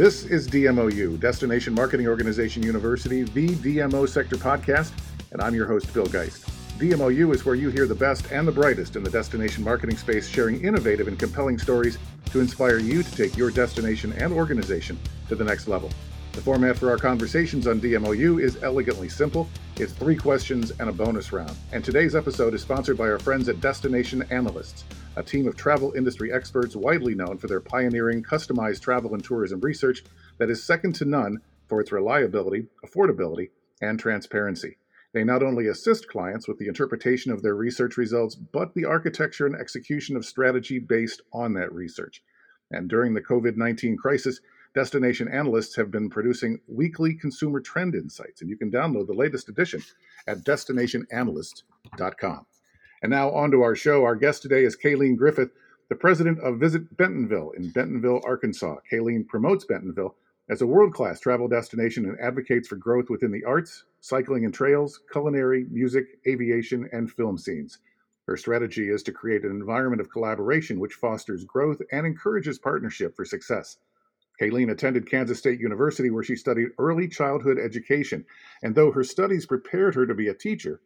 This is DMOU, Destination Marketing Organization University, the DMO Sector Podcast, and I'm your host, Bill Geist. DMOU is where you hear the best and the brightest in the destination marketing space, sharing innovative and compelling stories to inspire you to take your destination and organization to the next level. The format for our conversations on DMOU is elegantly simple. It's three questions and a bonus round. And today's episode is sponsored by our friends at Destination Analysts, a team of travel industry experts widely known for their pioneering customized travel and tourism research that is second to none for its reliability, affordability, and transparency. They not only assist clients with the interpretation of their research results, but the architecture and execution of strategy based on that research. And during the COVID 19 crisis, Destination analysts have been producing weekly consumer trend insights, and you can download the latest edition at destinationanalyst.com. And now on to our show. Our guest today is Kalene Griffith, the president of Visit Bentonville in Bentonville, Arkansas. Kalene promotes Bentonville as a world class travel destination and advocates for growth within the arts, cycling and trails, culinary, music, aviation, and film scenes. Her strategy is to create an environment of collaboration which fosters growth and encourages partnership for success. Kalene attended Kansas State University, where she studied early childhood education. And though her studies prepared her to be a teacher,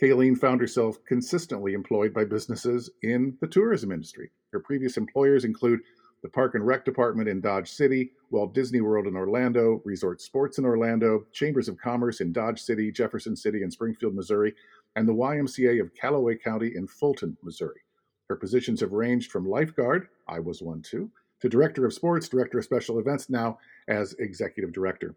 Kalene found herself consistently employed by businesses in the tourism industry. Her previous employers include the Park and Rec Department in Dodge City, Walt Disney World in Orlando, Resort Sports in Orlando, Chambers of Commerce in Dodge City, Jefferson City, and Springfield, Missouri, and the YMCA of Callaway County in Fulton, Missouri. Her positions have ranged from lifeguard, I was one too, to Director of Sports, Director of Special Events, now as Executive Director.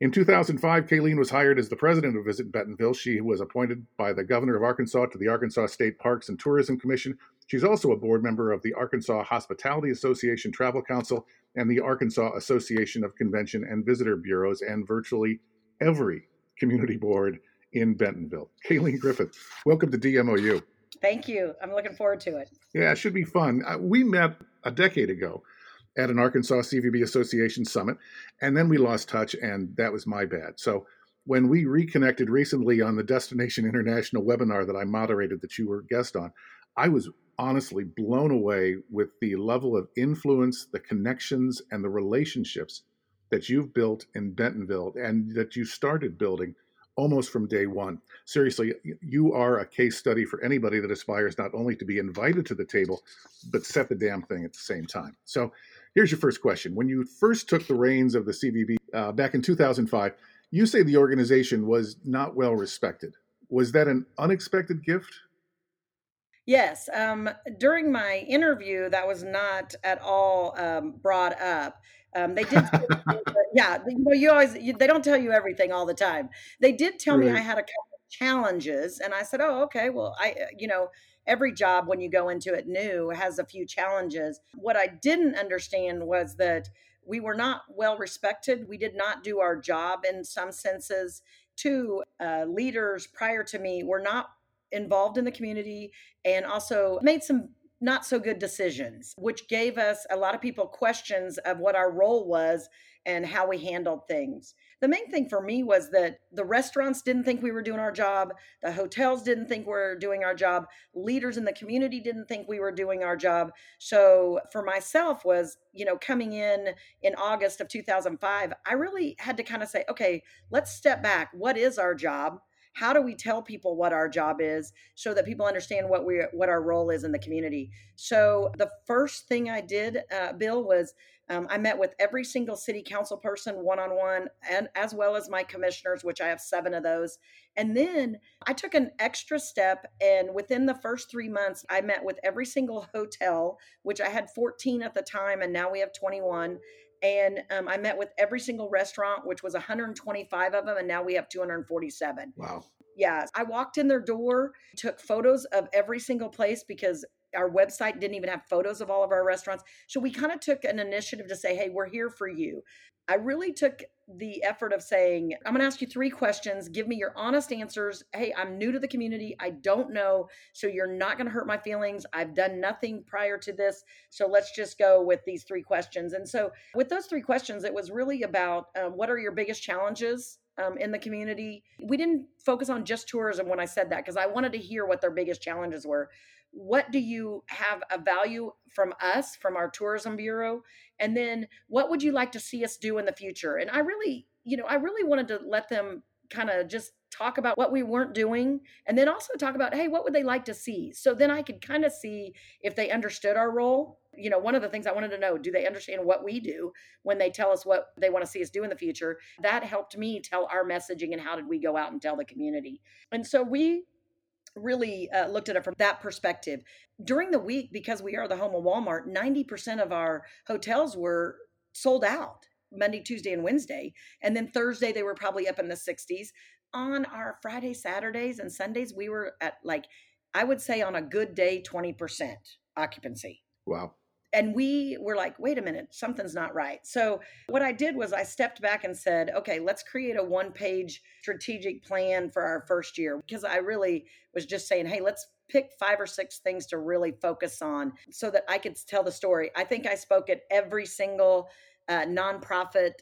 In 2005, Kalene was hired as the president of Visit Bentonville. She was appointed by the governor of Arkansas to the Arkansas State Parks and Tourism Commission. She's also a board member of the Arkansas Hospitality Association Travel Council and the Arkansas Association of Convention and Visitor Bureaus and virtually every community board in Bentonville. Kalene Griffith, welcome to DMOU. Thank you. I'm looking forward to it. Yeah, it should be fun. Uh, we met a decade ago at an Arkansas CVB Association summit, and then we lost touch, and that was my bad. So when we reconnected recently on the Destination International webinar that I moderated that you were guest on, I was honestly blown away with the level of influence, the connections, and the relationships that you've built in Bentonville and that you started building almost from day one. Seriously, you are a case study for anybody that aspires not only to be invited to the table, but set the damn thing at the same time. So, here's your first question. When you first took the reins of the CVB uh, back in 2005, you say the organization was not well respected. Was that an unexpected gift? Yes. Um, during my interview, that was not at all um, brought up. Um, they did, yeah. You know, you always you, they don't tell you everything all the time. They did tell right. me I had a couple of challenges, and I said, "Oh, okay. Well, I, uh, you know, every job when you go into it new has a few challenges." What I didn't understand was that we were not well respected. We did not do our job in some senses. Two uh, leaders prior to me were not involved in the community and also made some not so good decisions, which gave us a lot of people questions of what our role was and how we handled things. The main thing for me was that the restaurants didn't think we were doing our job, the hotels didn't think we are doing our job, leaders in the community didn't think we were doing our job. So for myself was, you know, coming in in August of 2005, I really had to kind of say, okay, let's step back. What is our job? how do we tell people what our job is so that people understand what we what our role is in the community so the first thing i did uh, bill was um, i met with every single city council person one-on-one and as well as my commissioners which i have seven of those and then i took an extra step and within the first three months i met with every single hotel which i had 14 at the time and now we have 21 and um, I met with every single restaurant, which was 125 of them, and now we have 247. Wow. Yeah, I walked in their door, took photos of every single place because our website didn't even have photos of all of our restaurants. So we kind of took an initiative to say, hey, we're here for you. I really took the effort of saying, I'm going to ask you three questions. Give me your honest answers. Hey, I'm new to the community. I don't know. So you're not going to hurt my feelings. I've done nothing prior to this. So let's just go with these three questions. And so, with those three questions, it was really about um, what are your biggest challenges? Um, in the community. We didn't focus on just tourism when I said that because I wanted to hear what their biggest challenges were. What do you have a value from us, from our tourism bureau? And then what would you like to see us do in the future? And I really, you know, I really wanted to let them kind of just talk about what we weren't doing and then also talk about hey what would they like to see so then i could kind of see if they understood our role you know one of the things i wanted to know do they understand what we do when they tell us what they want to see us do in the future that helped me tell our messaging and how did we go out and tell the community and so we really uh, looked at it from that perspective. During the week, because we are the home of Walmart, 90% of our hotels were sold out Monday, Tuesday, and Wednesday. And then Thursday, they were probably up in the 60s. On our Friday, Saturdays, and Sundays, we were at like, I would say on a good day, 20% occupancy. Wow and we were like wait a minute something's not right. So what i did was i stepped back and said okay let's create a one page strategic plan for our first year. Because i really was just saying hey let's pick five or six things to really focus on so that i could tell the story. I think i spoke at every single uh, nonprofit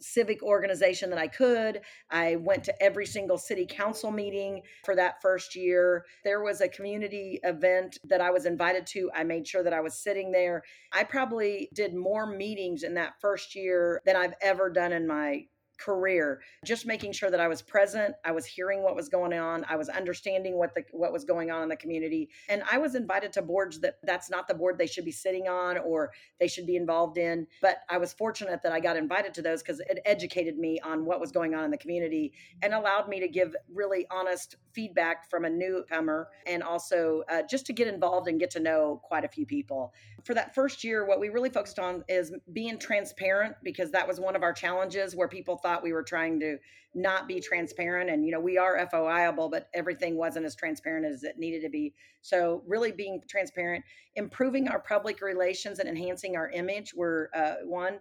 civic organization that I could. I went to every single city council meeting for that first year. There was a community event that I was invited to. I made sure that I was sitting there. I probably did more meetings in that first year than I've ever done in my career just making sure that i was present i was hearing what was going on i was understanding what the what was going on in the community and i was invited to boards that that's not the board they should be sitting on or they should be involved in but i was fortunate that i got invited to those because it educated me on what was going on in the community and allowed me to give really honest feedback from a newcomer and also uh, just to get involved and get to know quite a few people for that first year what we really focused on is being transparent because that was one of our challenges where people thought we were trying to not be transparent. And, you know, we are FOIable, but everything wasn't as transparent as it needed to be. So, really being transparent, improving our public relations and enhancing our image were uh, one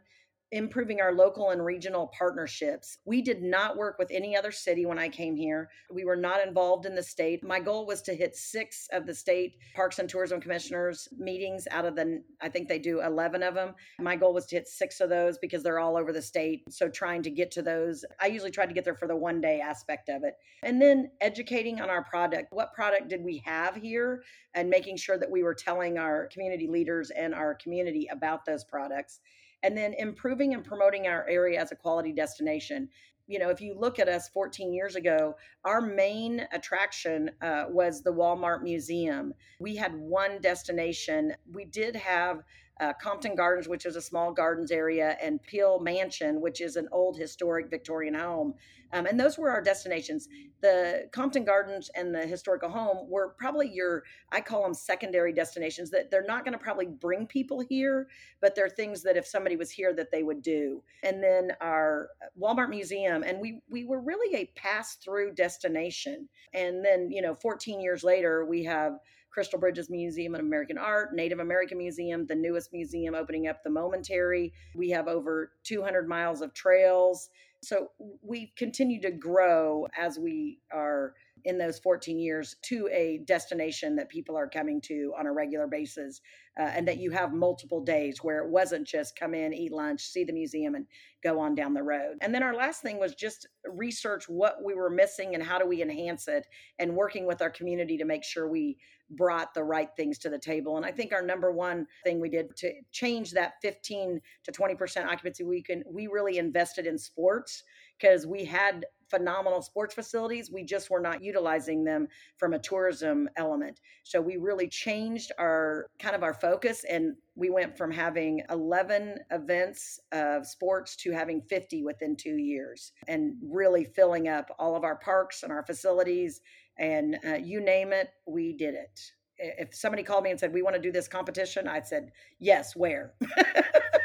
improving our local and regional partnerships. We did not work with any other city when I came here. We were not involved in the state. My goal was to hit six of the state parks and tourism commissioners meetings out of the, I think they do 11 of them. My goal was to hit six of those because they're all over the state. So trying to get to those, I usually tried to get there for the one day aspect of it. And then educating on our product. What product did we have here? And making sure that we were telling our community leaders and our community about those products and then improving and promoting our area as a quality destination you know, if you look at us 14 years ago, our main attraction uh, was the Walmart Museum. We had one destination. We did have uh, Compton Gardens, which is a small gardens area, and Peel Mansion, which is an old historic Victorian home. Um, and those were our destinations. The Compton Gardens and the historical home were probably your, I call them secondary destinations that they're not going to probably bring people here, but they're things that if somebody was here that they would do. And then our Walmart Museum, and we we were really a pass through destination. And then you know, 14 years later, we have Crystal Bridges Museum of American Art, Native American Museum, the newest museum opening up the Momentary. We have over 200 miles of trails. So we continue to grow as we are in those 14 years to a destination that people are coming to on a regular basis uh, and that you have multiple days where it wasn't just come in eat lunch see the museum and go on down the road. And then our last thing was just research what we were missing and how do we enhance it and working with our community to make sure we brought the right things to the table. And i think our number one thing we did to change that 15 to 20% occupancy we can we really invested in sports because we had phenomenal sports facilities. We just were not utilizing them from a tourism element. So we really changed our kind of our focus and we went from having 11 events of sports to having 50 within 2 years and really filling up all of our parks and our facilities and uh, you name it, we did it. If somebody called me and said we want to do this competition, I said, "Yes, where?"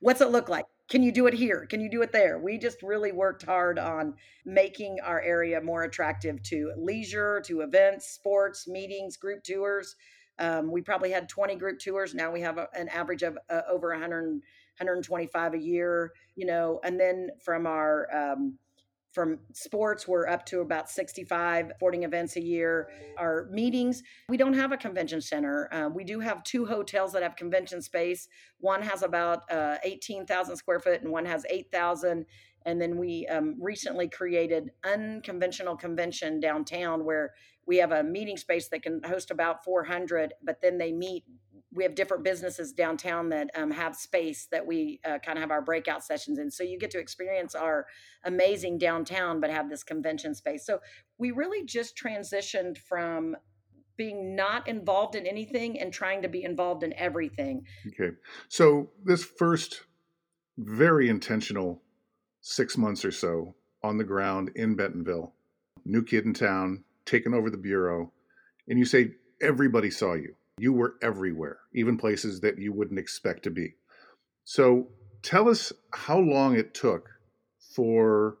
What's it look like? Can you do it here? Can you do it there? We just really worked hard on making our area more attractive to leisure, to events, sports, meetings, group tours. Um, we probably had 20 group tours. Now we have a, an average of uh, over 100, 125 a year, you know, and then from our, um, from sports we're up to about 65 sporting events a year our meetings. We don't have a convention center. Uh, we do have two hotels that have convention space. One has about uh, 18000 square foot and one has 8000 and then we um, recently created unconventional convention downtown where we have a meeting space that can host about 400 but then they meet we have different businesses downtown that um, have space that we uh, kind of have our breakout sessions in. So you get to experience our amazing downtown, but have this convention space. So we really just transitioned from being not involved in anything and trying to be involved in everything. Okay. So this first very intentional six months or so on the ground in Bentonville, new kid in town, taking over the bureau, and you say everybody saw you you were everywhere, even places that you wouldn't expect to be. So tell us how long it took for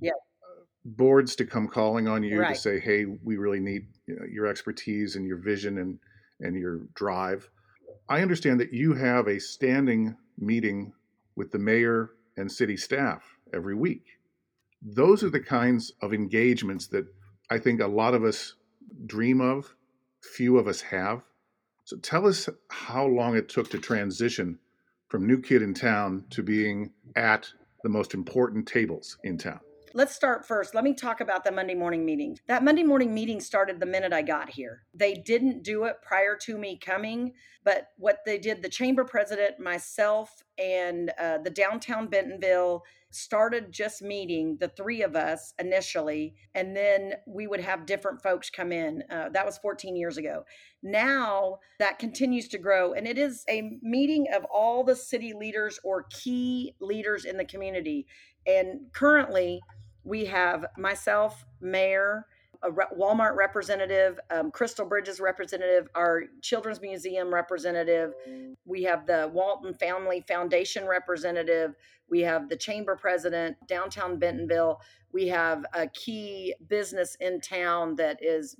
yeah. Uh, boards to come calling on you right. to say, "Hey, we really need you know, your expertise and your vision and and your drive." I understand that you have a standing meeting with the mayor and city staff every week. Those are the kinds of engagements that I think a lot of us dream of, few of us have. So tell us how long it took to transition from new kid in town to being at the most important tables in town. Let's start first. Let me talk about the Monday morning meeting. That Monday morning meeting started the minute I got here. They didn't do it prior to me coming, but what they did, the chamber president, myself, and uh, the downtown Bentonville started just meeting the three of us initially, and then we would have different folks come in. Uh, that was 14 years ago. Now that continues to grow, and it is a meeting of all the city leaders or key leaders in the community. And currently, we have myself, mayor, a Walmart representative, um, Crystal Bridges representative, our Children's Museum representative. We have the Walton Family Foundation representative. We have the chamber president, downtown Bentonville. We have a key business in town that is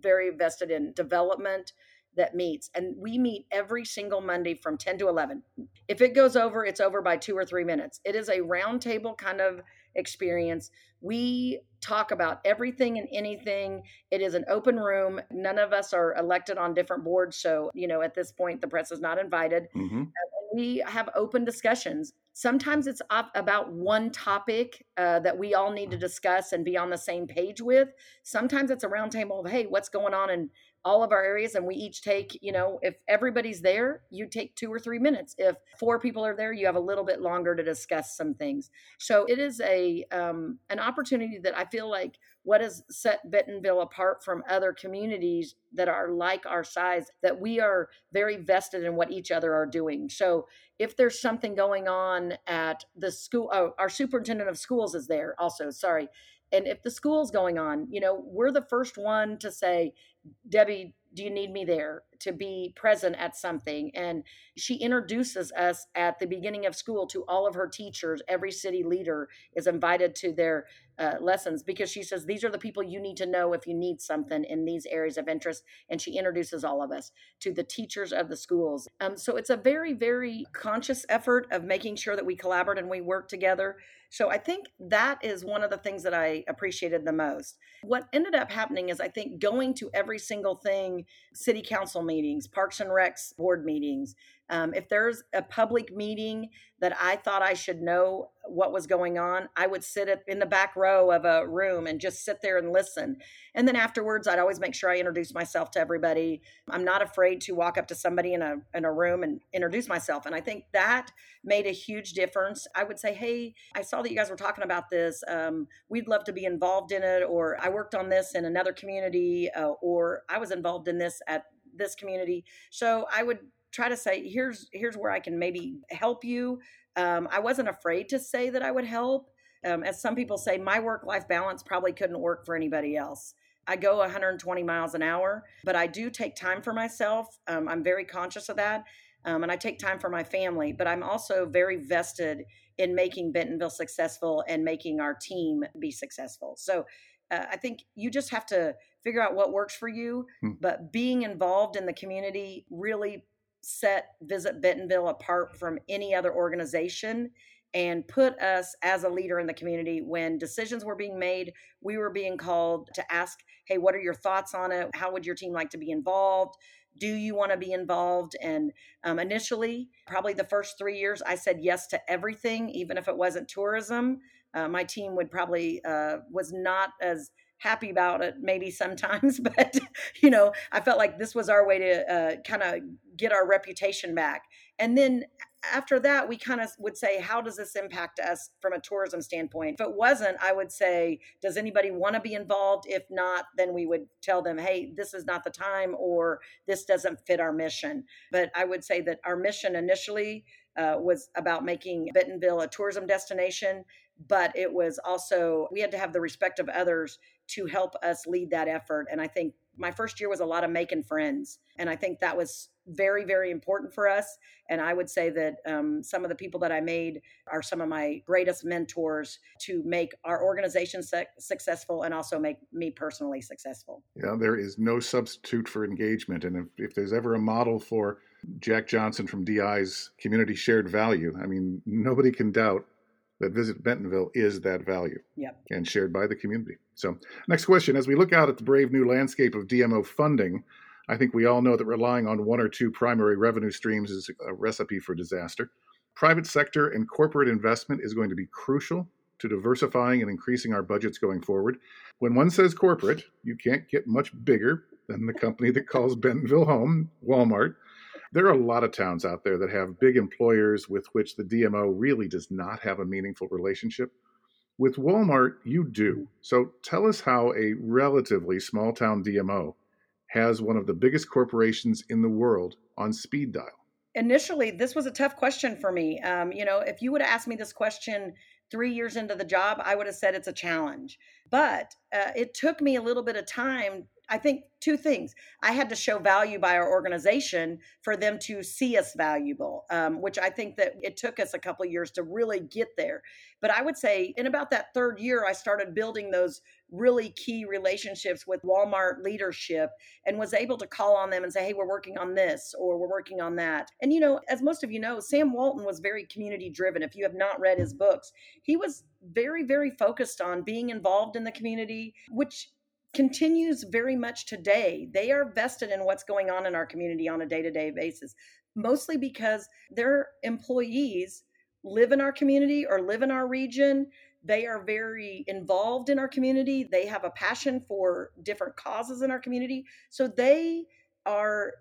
very vested in development that meets and we meet every single monday from 10 to 11 if it goes over it's over by two or three minutes it is a roundtable kind of experience. We talk about everything and anything. It is an open room. None of us are elected on different boards so you know at this point the press is not invited. Mm-hmm. we have open discussions. Sometimes it's about one topic uh, that we all need to discuss and be on the same page with. Sometimes it's a roundtable of hey what's going on? In all of our areas and we each take you know if everybody's there you take two or three minutes. If four people are there you have a little bit longer to discuss some things. So it is a um, an opportunity that i feel like what has set bentonville apart from other communities that are like our size that we are very vested in what each other are doing. So if there's something going on at the school oh, our superintendent of schools is there also sorry. And if the school's going on you know we're the first one to say debbie do you need me there to be present at something? And she introduces us at the beginning of school to all of her teachers. Every city leader is invited to their uh, lessons because she says these are the people you need to know if you need something in these areas of interest. And she introduces all of us to the teachers of the schools. Um, so it's a very very conscious effort of making sure that we collaborate and we work together. So I think that is one of the things that I appreciated the most. What ended up happening is I think going to every single thing, city council meetings, parks and recs board meetings, um, if there's a public meeting that I thought I should know what was going on, I would sit in the back row of a room and just sit there and listen. And then afterwards, I'd always make sure I introduce myself to everybody. I'm not afraid to walk up to somebody in a in a room and introduce myself. And I think that made a huge difference. I would say, "Hey, I saw that you guys were talking about this. Um, we'd love to be involved in it." Or I worked on this in another community, uh, or I was involved in this at this community. So I would try to say here's here's where i can maybe help you um, i wasn't afraid to say that i would help um, as some people say my work life balance probably couldn't work for anybody else i go 120 miles an hour but i do take time for myself um, i'm very conscious of that um, and i take time for my family but i'm also very vested in making bentonville successful and making our team be successful so uh, I think you just have to figure out what works for you. Hmm. But being involved in the community really set Visit Bentonville apart from any other organization and put us as a leader in the community. When decisions were being made we were being called to ask hey what are your thoughts on it? How would your team like to be involved? Do you want to be involved? And um, initially probably the first three years i said yes to everything even if it wasn't tourism. Uh, my team would probably uh, was not as happy about it maybe sometimes but you know i felt like this was our way to uh, kind of get our reputation back. And then after that we kind of would say how does this impact us from a tourism standpoint? If it wasn't i would say does anybody want to be involved? If not then we would tell them hey this is not the time or this doesn't fit our mission but i would say that our mission initially uh, was about making bentonville a tourism destination but it was also we had to have the respect of others to help us lead that effort. And i think my first year was a lot of making friends and i think that was very very important for us. And i would say that um, some of the people that i made are some of my greatest mentors to make our organization successful and also make me personally successful. Yeah there is no substitute for engagement. And if, if there's ever a model for jack johnson from di's community shared value i mean nobody can doubt that Visit Bentonville is that value yep. and shared by the community. So, next question As we look out at the brave new landscape of DMO funding, I think we all know that relying on one or two primary revenue streams is a recipe for disaster. Private sector and corporate investment is going to be crucial to diversifying and increasing our budgets going forward. When one says corporate, you can't get much bigger than the company that calls Bentonville home, Walmart. There are a lot of towns out there that have big employers with which the DMO really does not have a meaningful relationship. With Walmart, you do. So tell us how a relatively small town DMO has one of the biggest corporations in the world on speed dial. Initially, this was a tough question for me. Um, you know, if you would have asked me this question three years into the job, I would have said it's a challenge. But uh, it took me a little bit of time I think two things. I had to show value by our organization for them to see us valuable, um, which I think that it took us a couple years to really get there. But I would say in about that third year, I started building those really key relationships with Walmart leadership and was able to call on them and say, hey, we're working on this or we're working on that. And, you know, as most of you know, Sam Walton was very community driven. If you have not read his books, he was very, very focused on being involved in the community, which continues very much today. They are vested in what's going on in our community on a day to day basis, mostly because their employees live in our community or live in our region. They are very involved in our community. They have a passion for different causes in our community. So they are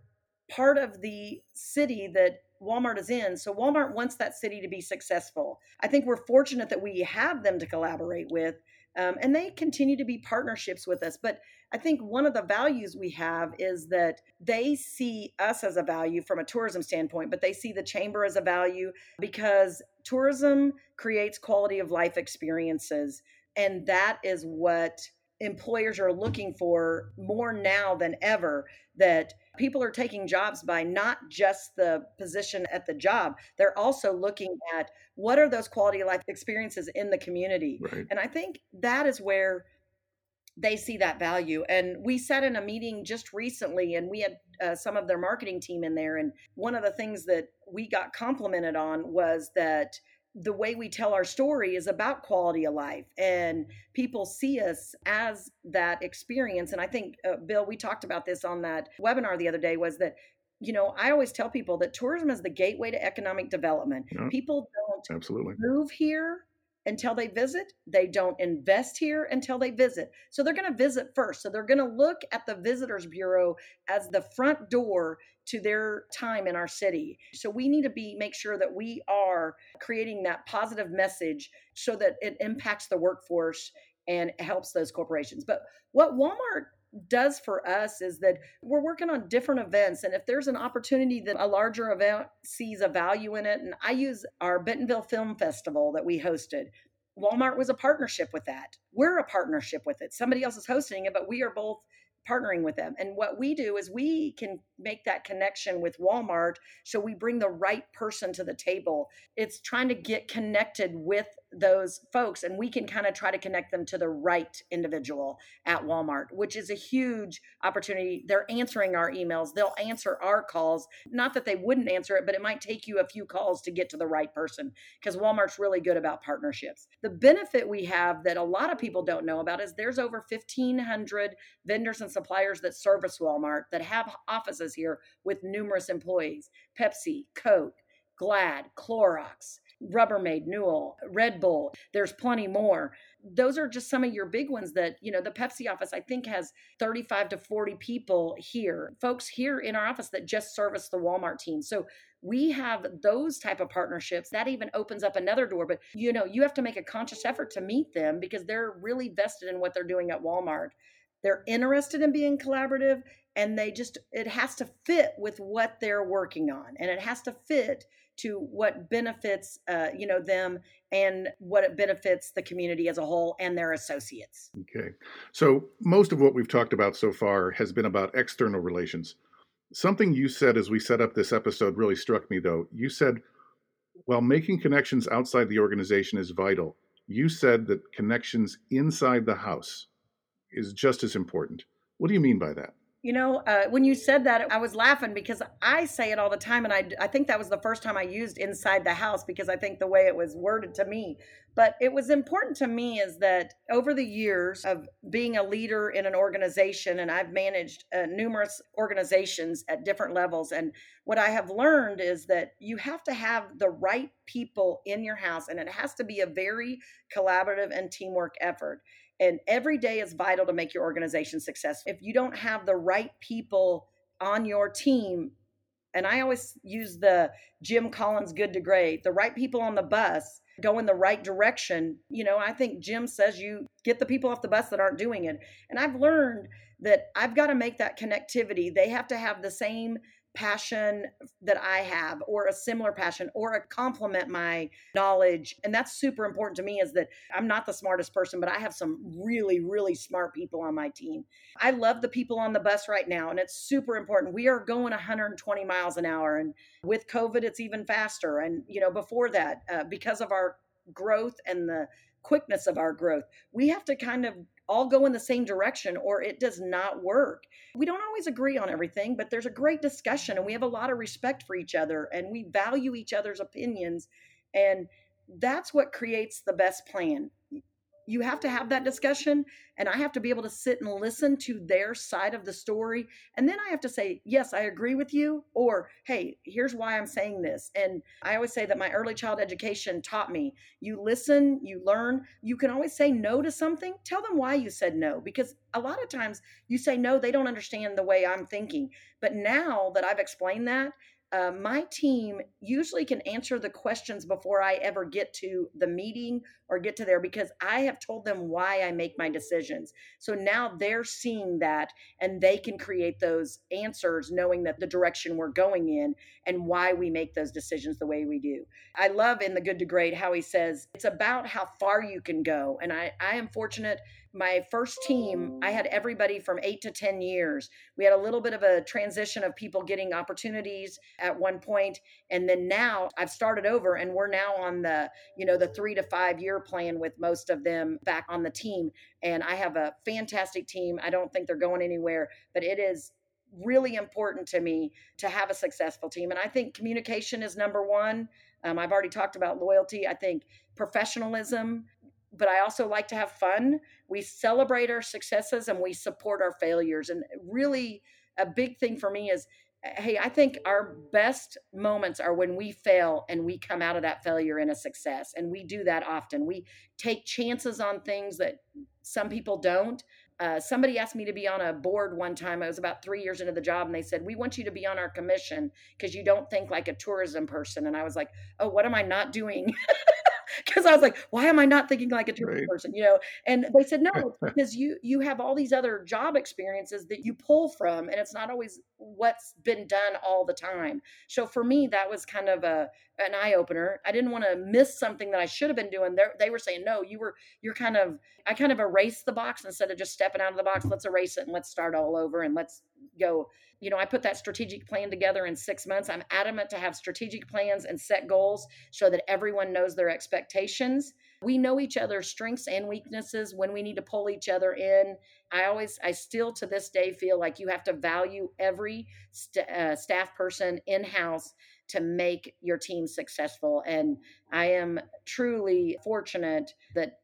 part of the city that Walmart is in. So Walmart wants that city to be successful. I think we're fortunate that we have them to collaborate with um, and they continue to be partnerships with us. But I think one of the values we have is that they see us as a value from a tourism standpoint, but they see the chamber as a value because tourism creates quality of life experiences. And that is what employers are looking for more now than ever that people are taking jobs by not just the position at the job. They're also looking at what are those quality of life experiences in the community. Right. and i think that is where they see that value. And we sat in a meeting just recently and we had uh, some of their marketing team in there. And one of the things that we got complimented on was that the way we tell our story is about quality of life and people see us as that experience and i think uh, bill we talked about this on that webinar the other day was that you know i always tell people that tourism is the gateway to economic development. Yeah, people don't absolutely. move here until they visit. They don't invest here until they visit. So they're going to visit first. So they're going to look at the Visitors Bureau as the front door to their time in our city. So we need to be make sure that we are creating that positive message so that it impacts the workforce and helps those corporations. But what Walmart does for us is that we're working on different events and if there's an opportunity that a larger event sees a value in it and i use our bentonville film festival that we hosted. Walmart was a partnership with that. We're a partnership with it. Somebody else is hosting it but we are both partnering with them. And what we do is we can make that connection with Walmart so we bring the right person to the table. It's trying to get connected with those folks and we can kind of try to connect them to the right individual at Walmart, which is a huge opportunity. They're answering our emails, they'll answer our calls. Not that they wouldn't answer it, but it might take you a few calls to get to the right person because Walmart's really good about partnerships. The benefit we have that a lot of people don't know about is there's over 1,500 vendors and suppliers that service Walmart that have offices here with numerous employees Pepsi, Coke, Glad, Clorox, Rubbermaid, Newell, Red Bull. There's plenty more. Those are just some of your big ones that, you know, the Pepsi office, I think, has 35 to 40 people here, folks here in our office that just service the Walmart team. So we have those type of partnerships that even opens up another door but you know you have to make a conscious effort to meet them because they're really vested in what they're doing at walmart they're interested in being collaborative and they just it has to fit with what they're working on and it has to fit to what benefits uh, you know them and what it benefits the community as a whole and their associates. Okay. So most of what we've talked about so far has been about external relations. Something you said as we set up this episode really struck me though. You said while making connections outside the organization is vital you said that connections inside the house is just as important. What do you mean by that you know, uh, when you said that, I was laughing because I say it all the time. And I, I think that was the first time I used inside the house because I think the way it was worded to me. But it was important to me is that over the years of being a leader in an organization, and I've managed uh, numerous organizations at different levels. And what I have learned is that you have to have the right people in your house, and it has to be a very collaborative and teamwork effort. And every day is vital to make your organization successful. If you don't have the right people on your team, and I always use the Jim Collins good to great, the right people on the bus go in the right direction. You know, I think Jim says you get the people off the bus that aren't doing it. And I've learned that I've got to make that connectivity. They have to have the same passion that I have or a similar passion or a complement my knowledge and that's super important to me is that I'm not the smartest person but I have some really really smart people on my team. I love the people on the bus right now and it's super important. We are going 120 miles an hour and with COVID it's even faster and you know before that uh, because of our growth and the quickness of our growth. We have to kind of all go in the same direction or it does not work. We don't always agree on everything, but there's a great discussion and we have a lot of respect for each other and we value each other's opinions. And that's what creates the best plan you have to have that discussion and i have to be able to sit and listen to their side of the story. And then i have to say yes i agree with you or hey here's why i'm saying this. And i always say that my early child education taught me you listen you learn. You can always say no to something. Tell them why you said no because a lot of times you say no they don't understand the way i'm thinking. But now that i've explained that uh, my team usually can answer the questions before I ever get to the meeting or get to there because I have told them why I make my decisions. So now they're seeing that and they can create those answers knowing that the direction we're going in and why we make those decisions the way we do. I love in The Good to Great how he says it's about how far you can go. And I, I am fortunate my first team, I had everybody from eight to 10 years. We had a little bit of a transition of people getting opportunities at one point, And then now I've started over and we're now on the, you know, the three to five year plan with most of them back on the team. And I have a fantastic team. I don't think they're going anywhere, but it is really important to me to have a successful team. And I think communication is number one. Um, I've already talked about loyalty. I think professionalism, but I also like to have fun. We celebrate our successes and we support our failures. And really, a big thing for me is hey, I think our best moments are when we fail and we come out of that failure in a success. And we do that often. We take chances on things that some people don't. Uh, somebody asked me to be on a board one time. I was about three years into the job, and they said, We want you to be on our commission because you don't think like a tourism person. And I was like, Oh, what am I not doing? because I was like, why am I not thinking like a tourism right. person? You know, and they said, no, because you you have all these other job experiences that you pull from, and it's not always what's been done all the time. So for me, that was kind of a an eye opener. I didn't want to miss something that I should have been doing. They're, they were saying, no, you were you're kind of I kind of erased the box instead of just stepping out of the box. Let's erase it and let's start all over and let's go you know, I put that strategic plan together in six months. I'm adamant to have strategic plans and set goals so that everyone knows their expectations. We know each other's strengths and weaknesses when we need to pull each other in. I always, I still to this day feel like you have to value every st- uh, staff person in house to make your team successful. And I am truly fortunate that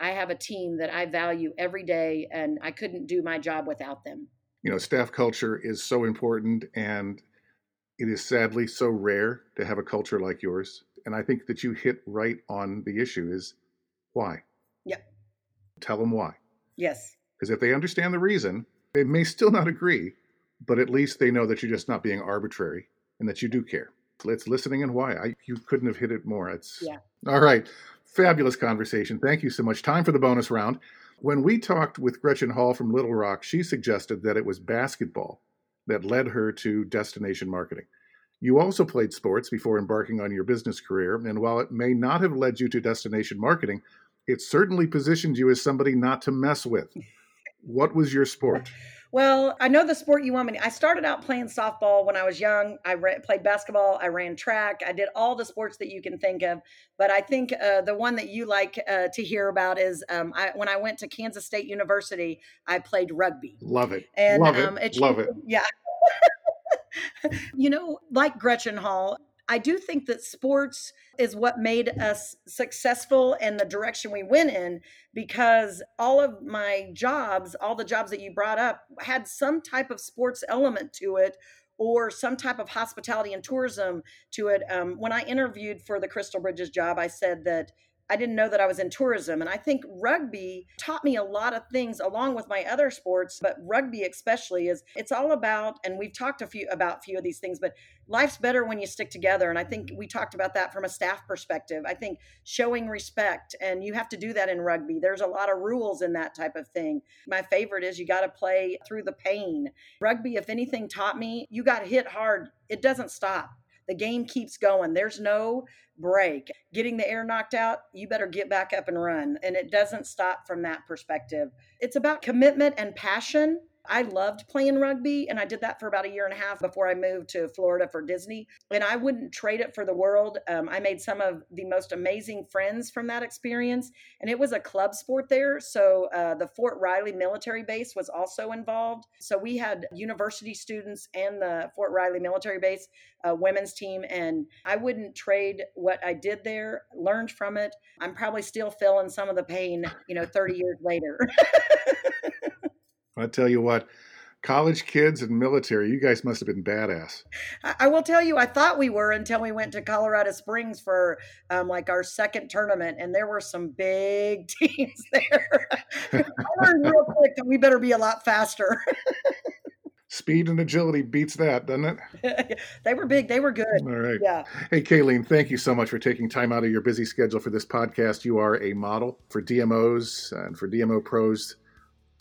I have a team that I value every day, and I couldn't do my job without them you know, staff culture is so important and it is sadly so rare to have a culture like yours. And I think that you hit right on the issue is why? Yeah. Tell them why. Yes. Because if they understand the reason, they may still not agree, but at least they know that you're just not being arbitrary and that you do care. It's listening and why. I, you couldn't have hit it more. It's yeah. All right. Fabulous conversation. Thank you so much. Time for the bonus round. When we talked with Gretchen Hall from Little Rock, she suggested that it was basketball that led her to destination marketing. You also played sports before embarking on your business career, and while it may not have led you to destination marketing, it certainly positioned you as somebody not to mess with. What was your sport? Well, I know the sport you want me to. I started out playing softball when I was young. I played basketball. I ran track. I did all the sports that you can think of. But I think uh, the one that you like uh, to hear about is um, I, when I went to Kansas State University, I played rugby. Love it. And Love. Um, it Love it. Yeah. you know, like Gretchen Hall, I do think that sports is what made us successful and the direction we went in because all of my jobs, all the jobs that you brought up, had some type of sports element to it or some type of hospitality and tourism to it. Um, when I interviewed for the Crystal Bridges job, I said that I didn't know that I was in tourism. And I think rugby taught me a lot of things along with my other sports, but rugby especially is it's all about, and we've talked a few about a few of these things, but life's better when you stick together. And I think we talked about that from a staff perspective. I think showing respect, and you have to do that in rugby. There's a lot of rules in that type of thing. My favorite is you got to play through the pain. Rugby, if anything taught me, you got hit hard, it doesn't stop the game keeps going. There's no break. Getting the air knocked out, you better get back up and run. And it doesn't stop from that perspective. It's about commitment and passion I loved playing rugby and I did that for about a year and a half before I moved to Florida for Disney. And I wouldn't trade it for the world. Um, I made some of the most amazing friends from that experience. And it was a club sport there. So uh, the Fort Riley military base was also involved. So we had university students and the Fort Riley military base uh, women's team. And I wouldn't trade what I did there, learned from it. I'm probably still feeling some of the pain, you know, 30 years later. I tell you what, college kids and military, you guys must have been badass. I will tell you, I thought we were until we went to Colorado Springs for um, like our second tournament, and there were some big teams there. I learned real quick that we better be a lot faster. Speed and agility beats that, doesn't it? they were big. They were good. All right. Yeah. Hey, Kalene, thank you so much for taking time out of your busy schedule for this podcast. You are a model for DMOs and for DMO pros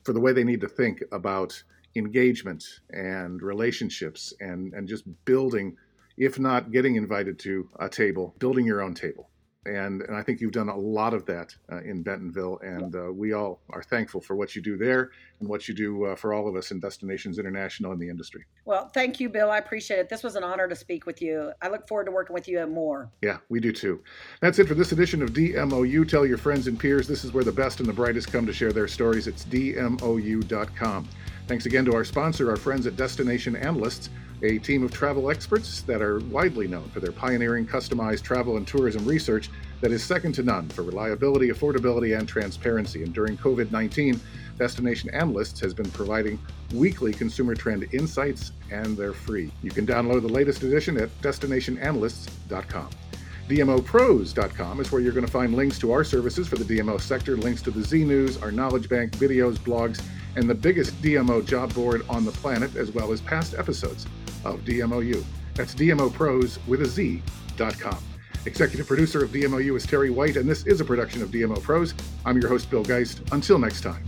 for the way they need to think about engagement and relationships and, and just building, if not getting invited to a table, building your own table. And, and I think you've done a lot of that uh, in Bentonville, and uh, we all are thankful for what you do there and what you do uh, for all of us in Destinations International in the industry. Well, thank you, Bill. I appreciate it. This was an honor to speak with you. I look forward to working with you more. Yeah, we do too. That's it for this edition of DMOU. Tell your friends and peers this is where the best and the brightest come to share their stories. It's DMOU.com. Thanks again to our sponsor, our friends at Destination Analysts a team of travel experts that are widely known for their pioneering customized travel and tourism research that is second to none for reliability, affordability, and transparency. And during COVID 19, Destination Analysts has been providing weekly consumer trend insights, and they're free. You can download the latest edition at destinationanalysts.com. DMOproz.com is where you're going to find links to our services for the DMO sector, links to the Z News, our knowledge bank, videos, blogs, and the biggest DMO job board on the planet, as well as past episodes of DMOU. That's DMOproz with a Z.com. Executive producer of DMOU is Terry White, and this is a production of DMOproz. I'm your host, Bill Geist. Until next time.